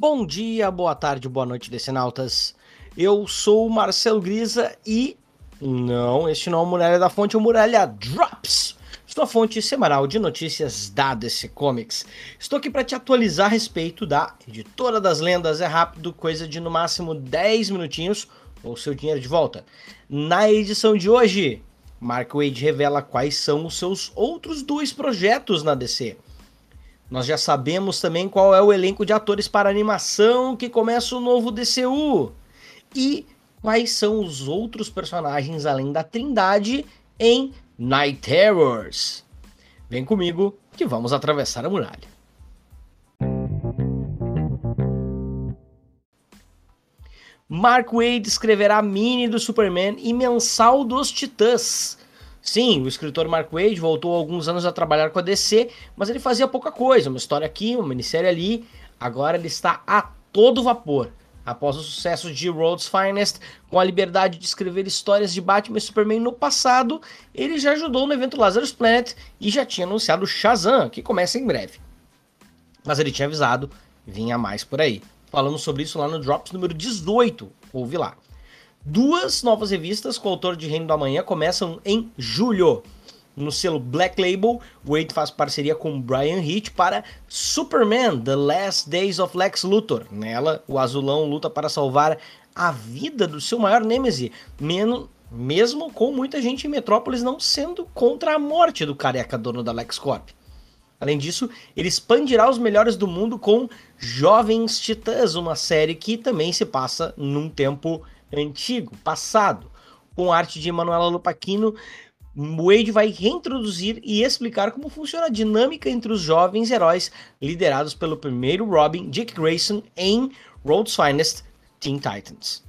Bom dia, boa tarde, boa noite, decenautas. Eu sou o Marcelo Grisa e. Não, este não é o Muralha da Fonte, é o Muralha Drops. Sua fonte semanal de notícias da DC Comics. Estou aqui para te atualizar a respeito da Editora das Lendas. É rápido, coisa de no máximo 10 minutinhos ou seu dinheiro de volta. Na edição de hoje, Mark Wade revela quais são os seus outros dois projetos na DC. Nós já sabemos também qual é o elenco de atores para animação que começa o novo DCU. E quais são os outros personagens além da Trindade em Night Terrors. Vem comigo que vamos atravessar a muralha. Mark Wade escreverá mini do Superman e mensal dos Titãs. Sim, o escritor Mark Wade voltou alguns anos a trabalhar com a DC, mas ele fazia pouca coisa, uma história aqui, uma minissérie ali. Agora ele está a todo vapor. Após o sucesso de World's Finest, com a liberdade de escrever histórias de Batman e Superman no passado, ele já ajudou no evento Lazarus Planet e já tinha anunciado Shazam, que começa em breve. Mas ele tinha avisado, vinha mais por aí. Falamos sobre isso lá no Drops número 18, ouve lá. Duas novas revistas com o autor de Reino da Manhã começam em julho. No selo Black Label, Wade faz parceria com Brian Hitch para Superman: The Last Days of Lex Luthor. Nela, o azulão luta para salvar a vida do seu maior nêmese, mesmo com muita gente em Metrópolis não sendo contra a morte do careca dono da LexCorp. Além disso, ele expandirá os melhores do mundo com Jovens Titãs, uma série que também se passa num tempo antigo, passado, com arte de Manuela Lupaquino, Wade vai reintroduzir e explicar como funciona a dinâmica entre os jovens heróis liderados pelo primeiro Robin, Dick Grayson, em Road's Finest, Teen Titans.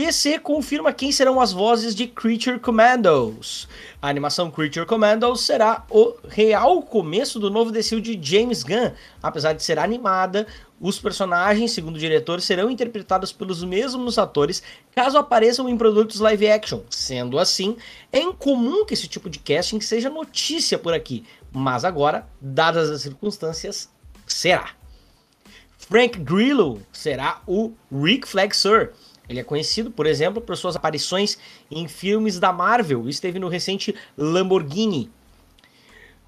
DC confirma quem serão as vozes de Creature Commandos. A animação Creature Commandos será o real começo do novo DCU de James Gunn. Apesar de ser animada, os personagens, segundo o diretor, serão interpretados pelos mesmos atores caso apareçam em produtos live action. Sendo assim, é incomum que esse tipo de casting seja notícia por aqui, mas agora, dadas as circunstâncias, será. Frank Grillo será o Rick Flexor. Ele é conhecido, por exemplo, por suas aparições em filmes da Marvel. Esteve no recente Lamborghini.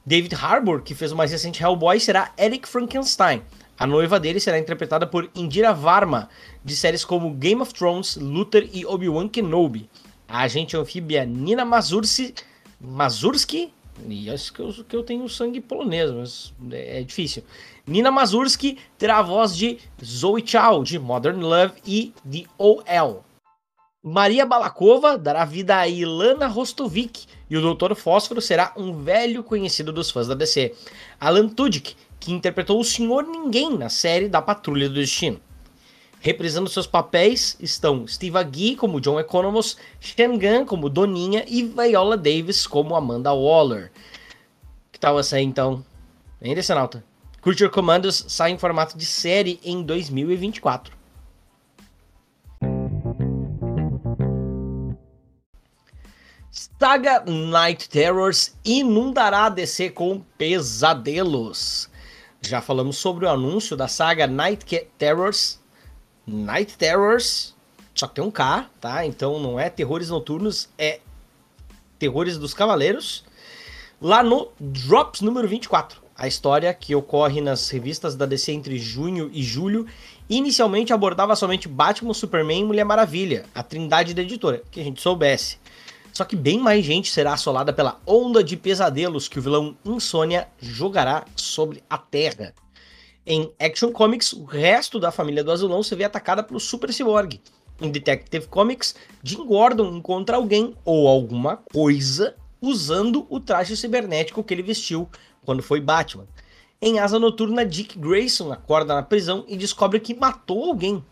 David Harbour, que fez o mais recente Hellboy, será Eric Frankenstein. A noiva dele será interpretada por Indira Varma, de séries como Game of Thrones, Luther e Obi-Wan Kenobi. A agente anfíbia Nina Mazurski, Mazurski e acho que eu, que eu tenho sangue polonês, mas é, é difícil. Nina Mazurski terá a voz de Zoe Chow, de Modern Love e de OL. Maria Balakova dará vida a Ilana Rostovic e o Dr. Fósforo será um velho conhecido dos fãs da DC, Alan Tudyk, que interpretou o Senhor Ninguém na série da Patrulha do Destino. Reprisando seus papéis estão Steve Agee como John Economos, Shangan como Doninha e Viola Davis como Amanda Waller. Que tal essa aí então? Hein, Decenalta? Creature Commandos sai em formato de série em 2024. Saga Night Terrors inundará a DC com pesadelos. Já falamos sobre o anúncio da saga Night Terrors Night Terrors, só que tem um K, tá? Então não é Terrores Noturnos, é Terrores dos Cavaleiros. Lá no Drops número 24, a história que ocorre nas revistas da DC entre junho e julho, inicialmente abordava somente Batman, Superman e Mulher Maravilha, a trindade da editora, que a gente soubesse. Só que bem mais gente será assolada pela onda de pesadelos que o vilão Insônia jogará sobre a Terra. Em Action Comics, o resto da família do Azulão se vê atacada pelo Super Cyborg. Em Detective Comics, Jim Gordon encontra alguém ou alguma coisa usando o traje cibernético que ele vestiu quando foi Batman. Em Asa Noturna, Dick Grayson acorda na prisão e descobre que matou alguém.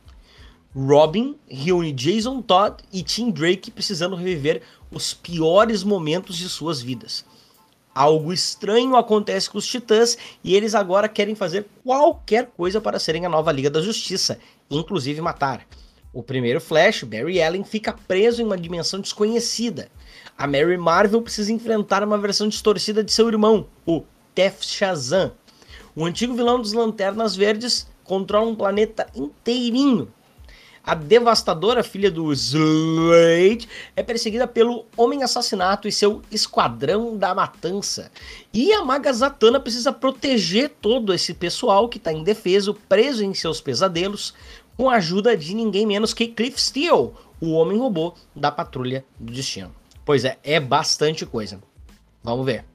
Robin reúne Jason Todd e Tim Drake precisando reviver os piores momentos de suas vidas. Algo estranho acontece com os Titãs e eles agora querem fazer qualquer coisa para serem a nova Liga da Justiça, inclusive matar. O primeiro Flash, Barry Allen, fica preso em uma dimensão desconhecida. A Mary Marvel precisa enfrentar uma versão distorcida de seu irmão, o Tef Shazam. O antigo vilão dos Lanternas Verdes controla um planeta inteirinho. A devastadora filha do Slade é perseguida pelo Homem Assassinato e seu Esquadrão da Matança. E a Maga Zatanna precisa proteger todo esse pessoal que está indefeso, preso em seus pesadelos, com a ajuda de ninguém menos que Cliff Steele, o Homem-Robô da Patrulha do Destino. Pois é, é bastante coisa. Vamos ver.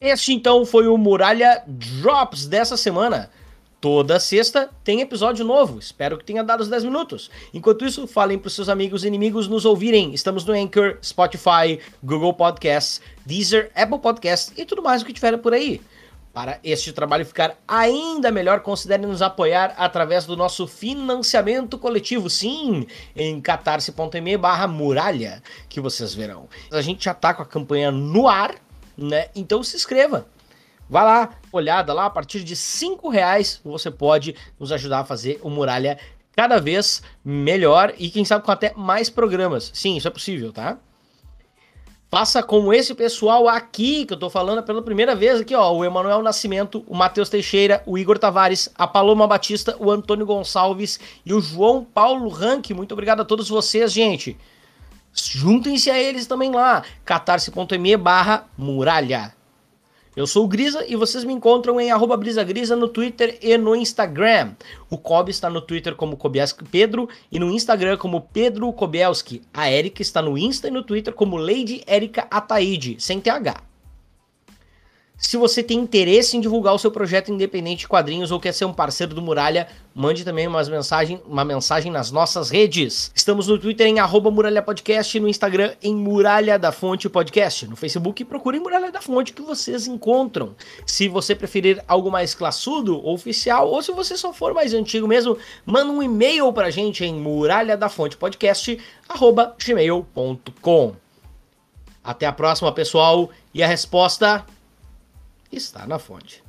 Este então foi o Muralha Drops dessa semana. Toda sexta tem episódio novo. Espero que tenha dado os 10 minutos. Enquanto isso, falem para os seus amigos e inimigos nos ouvirem. Estamos no Anchor, Spotify, Google Podcasts, Deezer, Apple Podcasts e tudo mais o que tiver por aí. Para este trabalho ficar ainda melhor, considere nos apoiar através do nosso financiamento coletivo, sim, em catarse.me barra muralha, que vocês verão. A gente já está com a campanha no ar, né? Então se inscreva. Vá lá, olhada lá, a partir de cinco reais você pode nos ajudar a fazer o Muralha cada vez melhor e quem sabe com até mais programas. Sim, isso é possível, tá? Faça como esse pessoal aqui, que eu tô falando pela primeira vez aqui, ó, o Emanuel Nascimento, o Matheus Teixeira, o Igor Tavares, a Paloma Batista, o Antônio Gonçalves e o João Paulo Rank. Muito obrigado a todos vocês, gente. Juntem-se a eles também lá, catarse.me barra muralha. Eu sou o Grisa e vocês me encontram em arroba brisagrisa no Twitter e no Instagram. O Kobe está no Twitter como Kobielski Pedro e no Instagram como Pedro Kobielski. A Erika está no Insta e no Twitter como Lady Erika Ataide, sem TH. Se você tem interesse em divulgar o seu projeto independente de quadrinhos ou quer ser um parceiro do Muralha, mande também umas mensagem, uma mensagem nas nossas redes. Estamos no Twitter em arroba Muralha Podcast, no Instagram em Muralha da Fonte Podcast. No Facebook procurem Muralha da Fonte que vocês encontram. Se você preferir algo mais classudo, oficial, ou se você só for mais antigo mesmo, manda um e-mail pra gente em muralha da fonte podcast arroba gmail.com. Até a próxima, pessoal. E a resposta está na fonte.